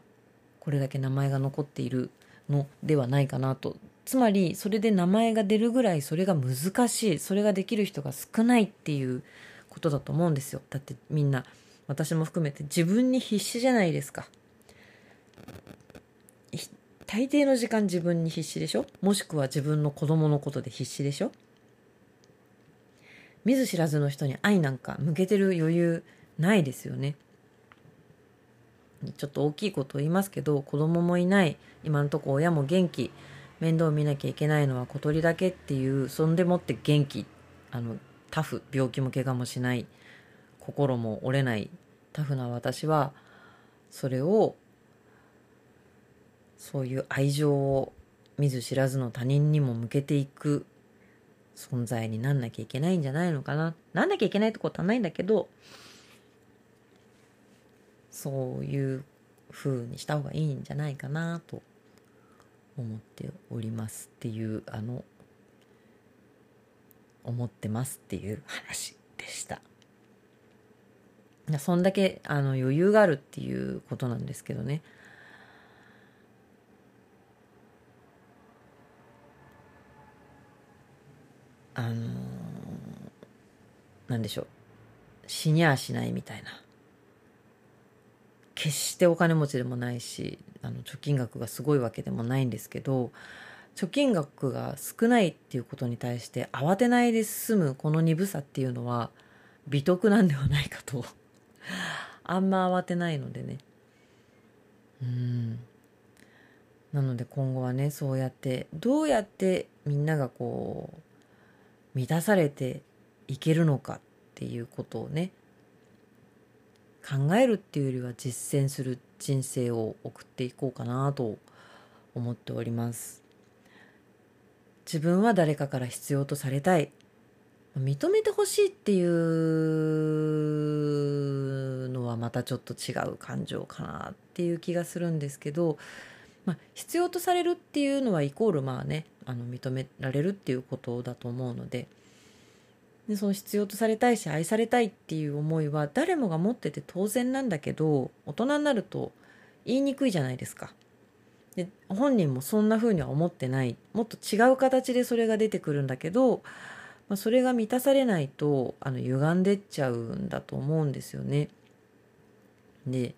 これだけ名前が残っているのではないかなと。つまりそれで名前が出るぐらいそれが難しい。それができる人が少ないっていうことだと思うんですよ。だってみんな私も含めて自分に必死じゃないですか。大抵の時間自分に必死でしょ？もしくは自分の子供のことで必死でしょ？見ず知らずの人に愛なんか向けてる余裕ないですよね。ちょっと大きいことを言いますけど子供もいない今のとこ親も元気面倒見なきゃいけないのは小鳥だけっていうそんでもって元気あのタフ病気も怪我もしない心も折れないタフな私はそれをそういう愛情を見ず知らずの他人にも向けていく存在になんなきゃいけないんじゃないのかな。なんなきゃいけないってことはないんだけど、そういう風にした方がいいんじゃないかなと思っておりますっていう、あの、思ってますっていう話でした。そんだけあの余裕があるっていうことなんですけどね。あのー、なんでしょう。死にゃしないみたいな。決してお金持ちでもないしあの貯金額がすごいわけでもないんですけど貯金額が少ないっていうことに対して慌てないで済むこの鈍さっていうのは美徳なんではないかと。あんま慌てないのでね。うん。なので今後はねそうやってどうやってみんながこう満たされていけるのかっていうことをね考えるっていうよりは実践する人生を送っていこうかなと思っております。自分は誰かから必要とされたい。認めてほしいっていうのはまたちょっと違う感情かなっていう気がするんですけど、まあ、必要とされるっていうのはイコールまあねあの認められるっていうことだと思うのででその必要とされたいし愛されたいっていう思いは誰もが持ってて当然なんだけど大人になると言いにくいじゃないですか。で本人もそんな風には思ってないもっと違う形でそれが出てくるんだけど、まあ、それが満たされないとあの歪んでっちゃうんだと思うんですよね。で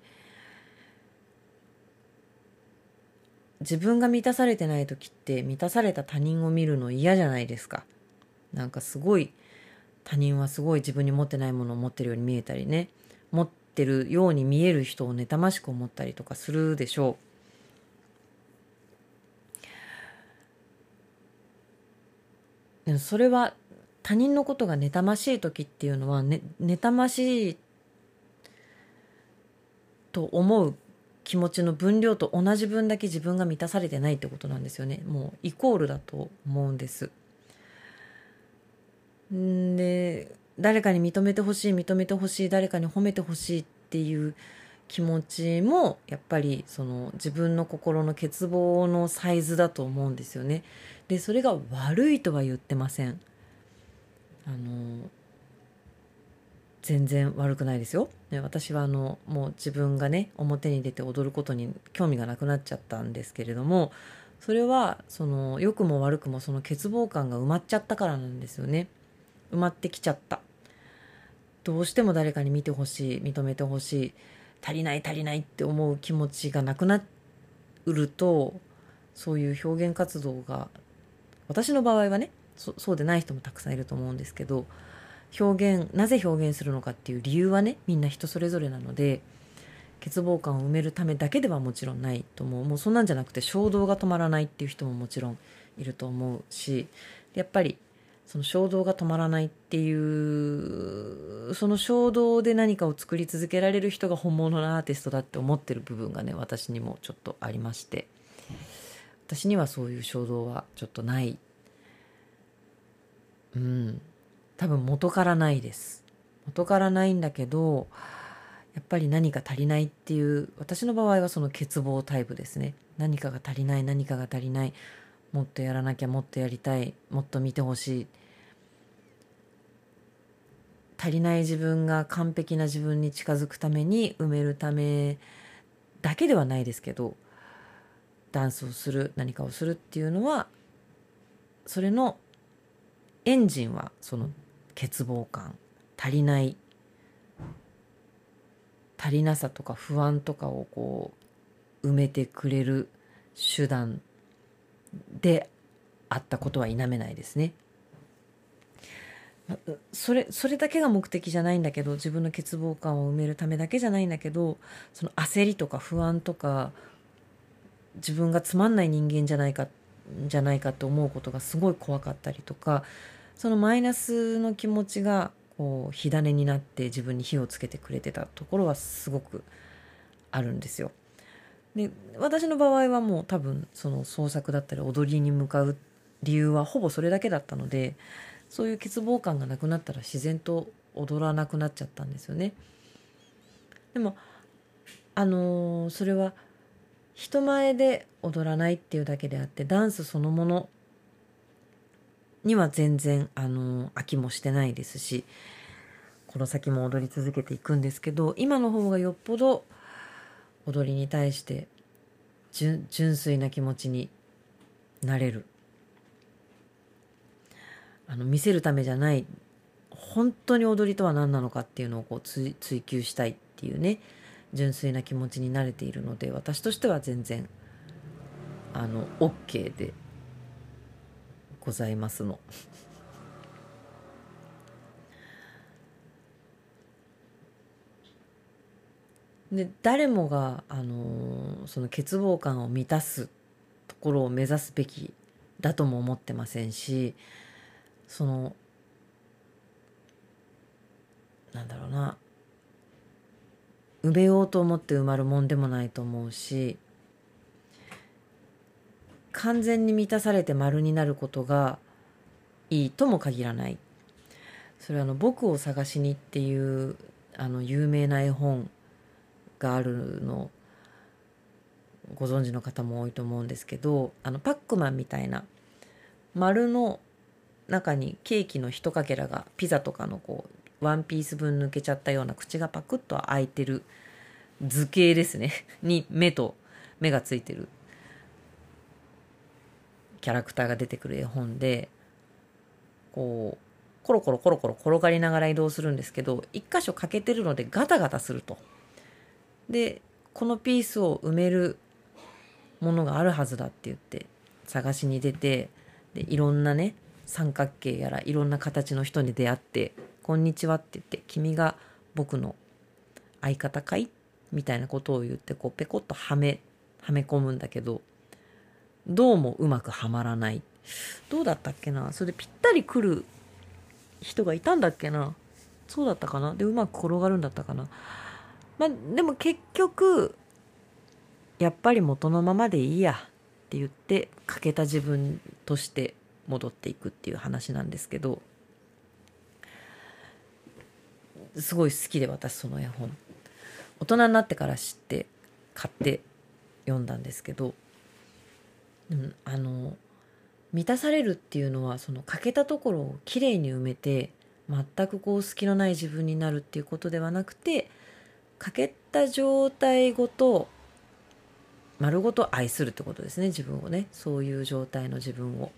自分が満たされてない時って満たされた他人を見るの嫌じゃないですか。なんかすごい他人はすごい自分に持ってないものを持ってるように見えたりね持ってるように見える人を妬ましく思ったりとかするでしょう。でもそれは他人のことが妬ましい時っていうのは、ね、妬ましいと思う気持ちの分量と同じ分だけ自分が満たされてないってことなんですよね。もうイコールだと思うんです。んで誰かに認めてほしい認めてほしい誰かに褒めてほしいっていう気持ちもやっぱりその自分の心の欠乏のサイズだと思うんですよね。でそれが悪いとは言ってません。あの全然悪くないですよ。ね、私はあのもう自分がね表に出て踊ることに興味がなくなっちゃったんですけれどもそれはその良くも悪くもその欠乏感が埋まっちゃったからなんですよね。埋まってきちゃった。どうしても誰かに見てほしい認めてほしい足りない足りないって思う気持ちがなくなるとそういう表現活動が私の場合はねそうでない人もたくさんいると思うんですけど表現なぜ表現するのかっていう理由はねみんな人それぞれなので欠乏感を埋めるためだけではもちろんないと思う。もうそんなんじゃなくて衝動が止まらないっていう人ももちろんいると思うしやっぱりその衝動が止まらないっていうその衝動で何かを作り続けられる人が本物のアーティストだって思ってる部分がね私にもちょっとありまして。私にはそういう衝動はちょっとない。うん。多分元からないです。元からないんだけどやっぱり何か足りないっていう私の場合はその欠乏タイプですね。何かが足りない何かが足りない。もっとやらなきゃもっとやりたい。もっと見てほしい。足りない自分が完璧な自分に近づくために埋めるためだけではないですけどダンスをする何かをするっていうのはそれのエンジンはその欠乏感足りない足りなさとか不安とかをこう埋めてくれる手段であったことは否めないですね。それそれだけが目的じゃないんだけど自分の欠乏感を埋めるためだけじゃないんだけどその焦りとか不安とか自分がつまんない人間じゃないかじゃないかと思うことがすごい怖かったりとかそのマイナスの気持ちがこう火種になって自分に火をつけてくれてたところはすごくあるんですよ。で私の場合はもう多分その創作だったり踊りに向かう理由はほぼそれだけだったのでそういう欠乏感がなくなったら自然と踊らなくなっちゃったんですよね。でもあのー、それは人前で踊らないっていうだけであってダンスそのものには全然あの飽きもしてないですしこの先も踊り続けていくんですけど今の方がよっぽど踊りに対して純粋な気持ちになれる。あの見せるためじゃない本当に踊りとは何なのかっていうのをこう追求したいっていうね純粋な気持ちになれているので私としては全然あの OK でございますの。で誰もが、あのその欠乏感を満たすところを目指すべきだとも思ってませんしそのなんだろうな埋めようと思って埋まるもんでもないと思うし完全に満たされて丸になることがいいとも限らない。それはあの「僕を探しに」っていうあの有名な絵本があるのご存知の方も多いと思うんですけどあのパックマンみたいな丸の中にケーキの一かけらがピザとかのこうワンピース分抜けちゃったような口がパクッと開いてる図形ですね。に目と目がついてる。キャラクターが出てくる絵本でこうコロコロコロコロ転がりながら移動するんですけど一箇所欠けてるのでガタガタすると。でこのピースを埋めるものがあるはずだって言って探しに出てでいろんなね三角形やらいろんな形の人に出会って「こんにちは」って言って「君が僕の相方かい?」みたいなことを言ってこうペコッとはめはめ込むんだけどどうもうまくはまらない。どうだったっけな？それでぴったり来る人がいたんだっけな？そうだったかな？でうまく転がるんだったかな？まあでも結局やっぱり元のままでいいや。って言って欠けた自分として戻っていくっていう話なんですけど。すごい好きで私その絵本。大人になってから知って買って読んだんですけど。でもあの満たされるっていうのはその欠けたところをきれいに埋めて全くこう隙のない自分になるっていうことではなくて欠けた状態ごと丸ごと愛するってことですね自分をね。そういう状態の自分を。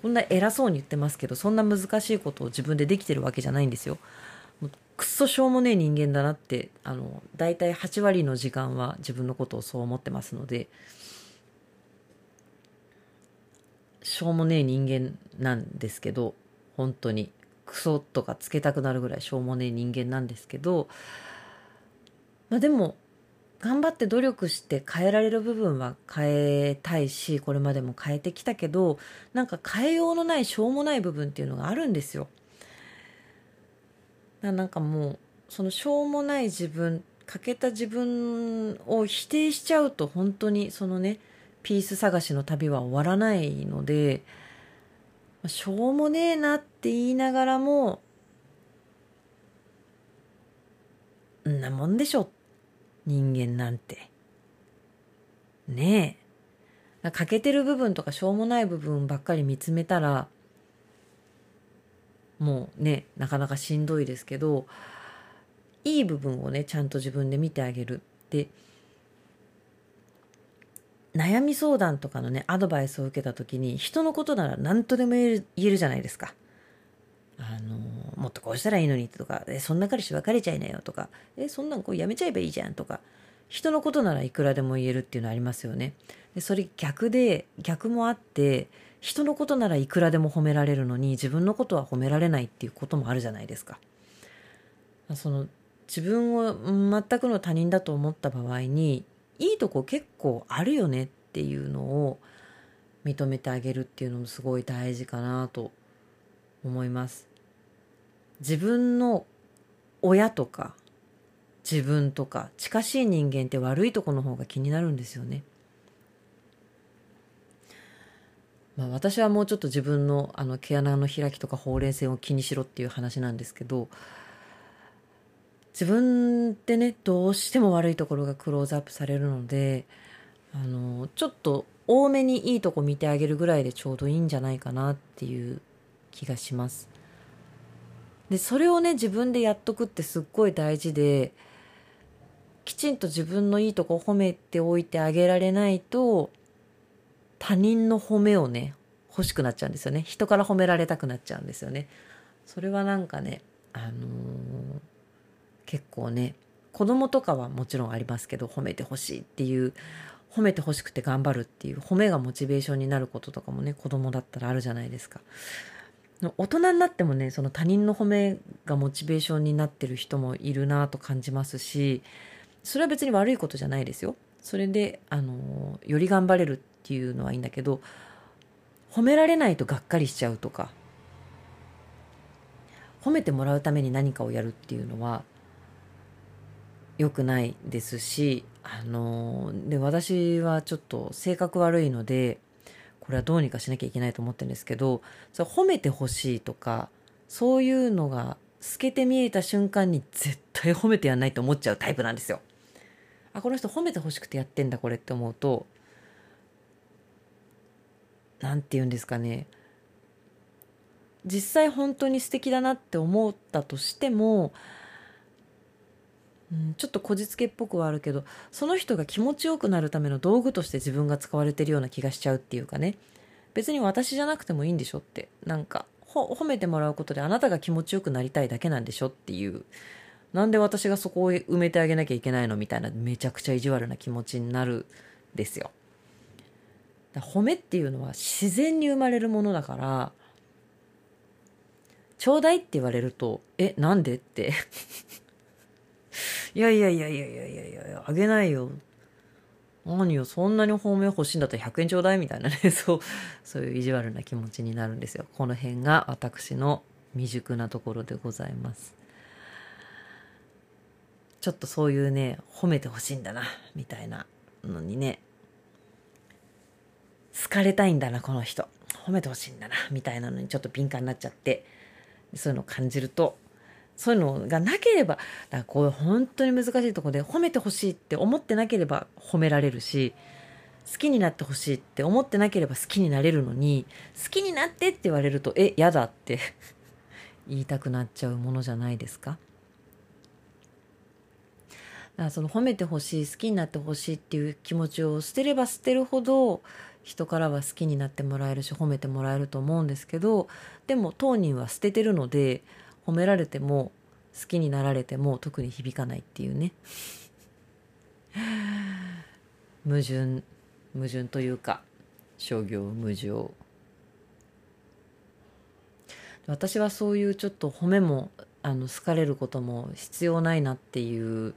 こんな偉そうに言ってますけどそんな難しいことを自分でできてるわけじゃないんですよ。もうくっそしょうもねえ人間だなってあの大体8割の時間は自分のことをそう思ってますので。しょうもねえ人間なんですけど本当にクソとかつけたくなるぐらいしょうもねえ人間なんですけどまあでも頑張って努力して変えられる部分は変えたいしこれまでも変えてきたけどなんか変えようのないしょうもない部分っていうのがあるんですよ。なんかもうそのしょうもない自分欠けた自分を否定しちゃうと本当にそのねピース探しの旅は終わらないのでしょうもねえなって言いながらもんなもんでしょ人間なんて。ねえ。欠けてる部分とかしょうもない部分ばっかり見つめたらもうねなかなかしんどいですけどいい部分をねちゃんと自分で見てあげるって悩み相談とかのねアドバイスを受けた時に人のことなら何とでも言える言えるじゃないですか。あのもっとこうしたらいいのにとかえそんな彼氏別れちゃいなよとかえそんなんこうやめちゃえばいいじゃんとか人のことならいくらでも言えるっていうのありますよね。でそれ逆で逆もあって人のことならいくらでも褒められるのに自分のことは褒められないっていうこともあるじゃないですか。その自分を全くの他人だと思った場合にいいとこ結構あるよねっていうのを認めてあげるっていうのもすごい大事かなと思います。自分の親とか自分とか近しい人間って悪いとこの方が気になるんですよね。まあ、私はもうちょっと自分のあの毛穴の開きとかほうれい線を気にしろっていう話なんですけど自分ってねどうしても悪いところがクローズアップされるのであのちょっと多めにいいとこ見てあげるぐらいでちょうどいいんじゃないかなっていう気がします。でそれをね自分でやっとくってすっごい大事できちんと自分のいいとこ褒めておいてあげられないと他人の褒めをね欲しくなっちゃうんですよね人から褒められたくなっちゃうんですよねそれはなんかねあのー結構ね子供とかはもちろんありますけど褒めてほしいっていう褒めてほしくて頑張るっていう褒めがモチベーションになることとかもね子供だったらあるじゃないですか。大人になってもねその他人の褒めがモチベーションになってる人もいるなと感じますしそれは別に悪いことじゃないですよ。それであのより頑張れるっていうのはいいんだけど褒められないとがっかりしちゃうとか褒めてもらうために何かをやるっていうのは良くないですしあので私はちょっと性格悪いのでこれはどうにかしなきゃいけないと思ってるんですけどそれ褒めてほしいとかそういうのが透けて見えた瞬間に絶対褒めてやんないと思っちゃうタイプなんですよ。あこの人褒めてほしくてやってんだこれって思うと何て言うんですかね実際本当に素敵だなって思ったとしてもうん、ちょっとこじつけっぽくはあるけどその人が気持ちよくなるための道具として自分が使われてるような気がしちゃうっていうかね。別に私じゃなくてもいいんでしょって。なんか褒めてもらうことであなたが気持ちよくなりたいだけなんでしょっていう。なんで私がそこを埋めてあげなきゃいけないのみたいなめちゃくちゃ意地悪な気持ちになるですよ。褒めっていうのは自然に生まれるものだからちょうだいって言われるとえなんでって。いやいやいやいやいやいやいや、あげないよ。何よ、そんなに褒め欲しいんだったら100円ちょうだいみたいなね、そう、そういう意地悪な気持ちになるんですよ。この辺が私の未熟なところでございます。ちょっとそういうね、褒めてほしいんだな、みたいなのにね、好かれたいんだな、この人。褒めてほしいんだな、みたいなのにちょっと敏感になっちゃって、そういうのを感じると、そういうのがなければ、だからこう本当に難しいとこで褒めてほしいって思ってなければ褒められるし、好きになってほしいって思ってなければ好きになれるのに、好きになってって言われると、え、やだって 言いたくなっちゃうものじゃないですか？だからその褒めてほしい好きになってほしいっていう気持ちを捨てれば捨てるほど人からは好きになってもらえるし褒めてもらえると思うんですけどでも当人は捨ててるので褒められても好きになられても特に響かないっていうね。矛盾矛盾というか商業無常私はそういうちょっと褒めもあの好かれることも必要ないなっていう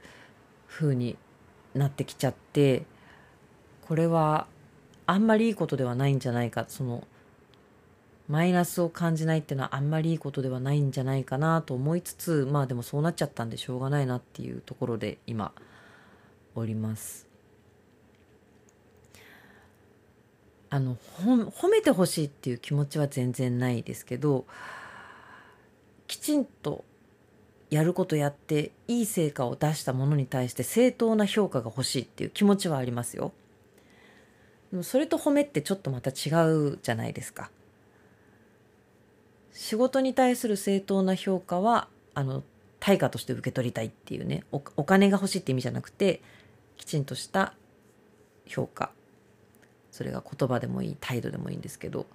風になってきちゃってこれはあんまりいいことではないんじゃないか。そのマイナスを感じないっていうのはあんまりいいことではないんじゃないかなと思いつつまあでもそうなっちゃったんでしょうがないなっていうところで今おります。あの褒めてほしいっていう気持ちは全然ないですけどきちんとやることやっていい成果を出したものに対して正当な評価が欲しいっていう気持ちはありますよ。でもそれと褒めってちょっとまた違うじゃないですか。仕事に対する正当な評価はあの対価として受け取りたいっていうねおお金が欲しいって意味じゃなくてきちんとした評価。それが言葉でもいい態度でもいいんですけど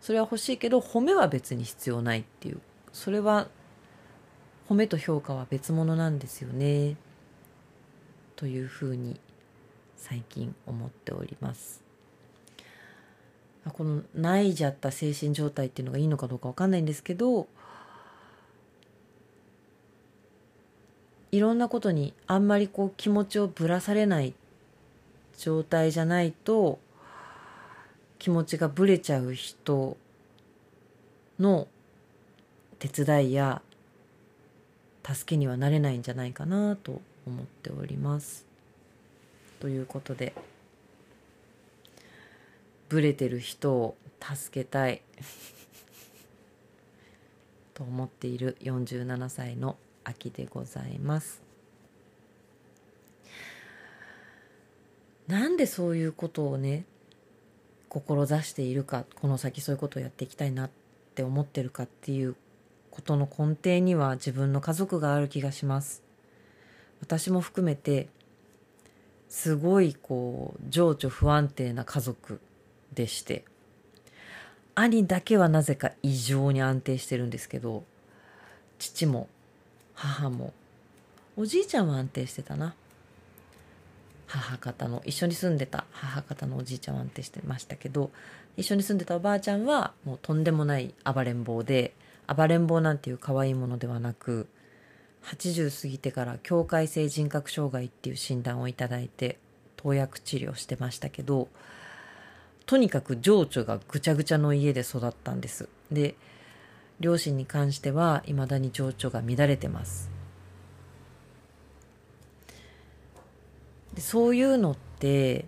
それは欲しいけど褒めは別に必要ないっていう。それは褒めと評価は別物なんですよね。というふうに最近思っております。このないじゃった精神状態っていうのがいいのかどうか分かんないんですけどいろんなことにあんまりこう気持ちをぶらされない状態じゃないと気持ちがぶれちゃう人の手伝いや助けにはなれないんじゃないかなと思っております。ということでブレてる人を助けたい。と思っている47歳の秋でございます。なんでそういうことをね志しているかこの先そういうことをやっていきたいなって思ってるかっていうことの根底には自分の家族がある気がします。私も含めてすごいこう情緒不安定な家族。でして。兄だけはなぜか異常に安定してるんですけど父も母もおじいちゃんは安定してたな。母方の一緒に住んでた母方のおじいちゃんは安定してましたけど一緒に住んでたおばあちゃんはもうとんでもない暴れん坊で暴れん坊なんていう可愛いものではなく80過ぎてから境界性人格障害っていう診断をいただいて投薬治療してましたけどとにかく情緒がぐちゃぐちゃの家で育ったんです。で両親に関しては未だに情緒が乱れてます。でそういうのって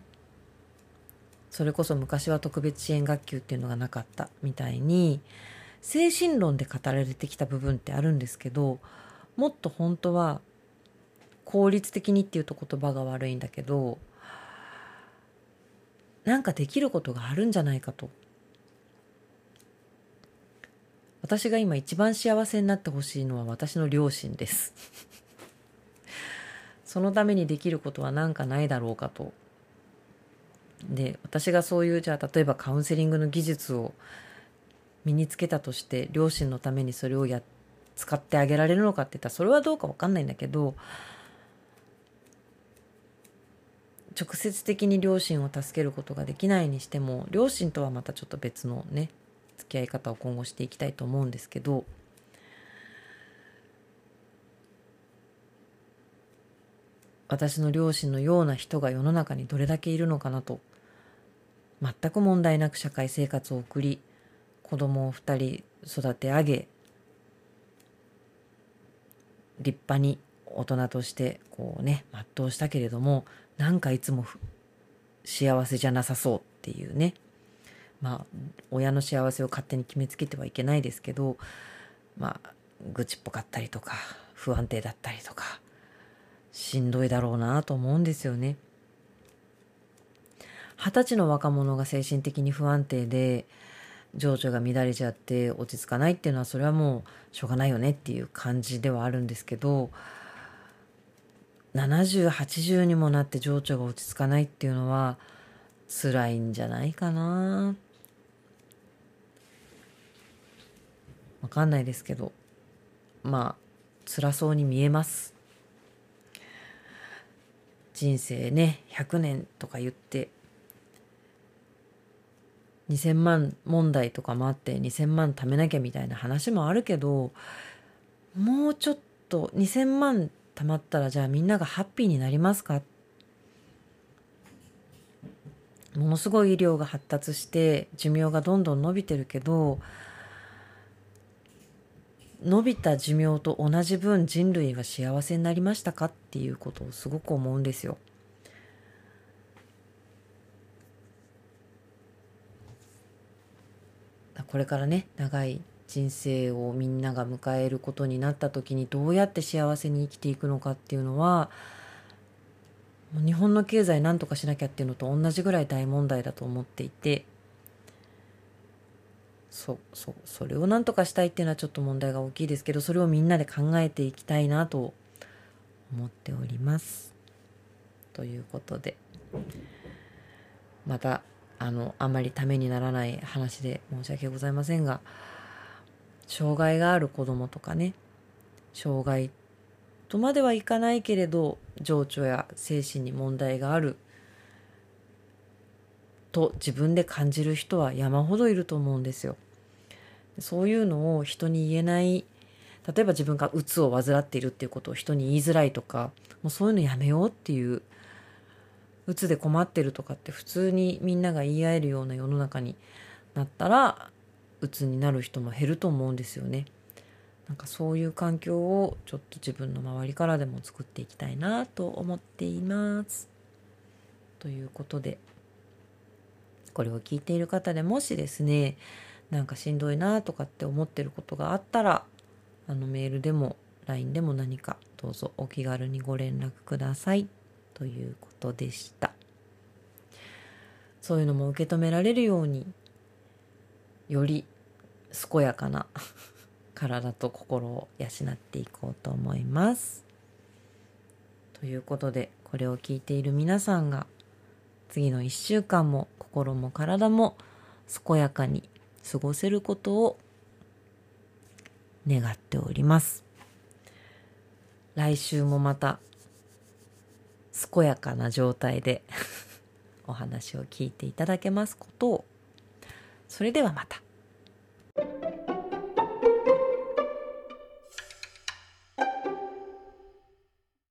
それこそ昔は特別支援学級っていうのがなかったみたいに精神論で語られてきた部分ってあるんですけどもっと本当は効率的にっていうと言葉が悪いんだけどなんかできることがあるんじゃないかと。私が今一番幸せになってほしいのは私の両親です。そのためにできることは何かないだろうかと。で私がそういうじゃあ例えばカウンセリングの技術を身につけたとして両親のためにそれをや使ってあげられるのかって言ったらそれはどうか分かんないんだけど直接的に両親を助けることができないにしても両親とはまたちょっと別のね付き合い方を今後していきたいと思うんですけど私の両親のような人が世の中にどれだけいるのかなと全く問題なく社会生活を送り子供を2人育て上げ立派に大人としてこうね全うしたけれどもなんかいつも幸せじゃなさそうっていうねまあ親の幸せを勝手に決めつけてはいけないですけどまあ愚痴っぽかったりとか不安定だったりとかしんどいだろうなと思うんですよね。二十歳の若者が精神的に不安定で情緒が乱れちゃって落ち着かないっていうのはそれはもうしょうがないよねっていう感じではあるんですけど7080にもなって情緒が落ち着かないっていうのは辛いんじゃないかな。わかんないですけど。まあ辛そうに見えます。人生ね100年とか言って2,000万問題とかもあって2,000万貯めなきゃみたいな話もあるけどもうちょっと2,000万貯まったらじゃあみんながハッピーになりますか？ものすごい医療が発達して寿命がどんどん伸びてるけど伸びた寿命と同じ分人類は幸せになりましたかっていうことをすごく思うんですよ。これからね長い人生をみんなが迎えることになった時にどうやって幸せに生きていくのかっていうのは日本の経済なんとかしなきゃっていうのと同じぐらい大問題だと思っていてそうそうそれをなんとかしたいっていうのはちょっと問題が大きいですけどそれをみんなで考えていきたいなと思っております。ということでまたあのあまりためにならない話で申し訳ございませんが障害がある子供とかね。障害とまではいかないけれど情緒や精神に問題がある。と自分で感じる人は山ほどいると思うんですよ。そういうのを人に言えない。例えば自分がうつを患っているっていうことを人に言いづらいとかもうそういうのやめようっていううつで困ってるとかって普通にみんなが言い合えるような世の中になったらうつになる人も減ると思うんですよね。なんかそういう環境をちょっと自分の周りからでも作っていきたいなと思っています。ということでこれを聞いている方でもしですねなんかしんどいなとかって思ってることがあったらあのメールでも LINE でも何かどうぞお気軽にご連絡くださいということでしたそういうのも受け止められるようにより健やかな 体と心を養っていこうと思います。ということでこれを聞いている皆さんが次の1週間も心も体も健やかに過ごせることを願っております。来週もまた健やかな状態で お話を聞いていただけますことをそれではまた。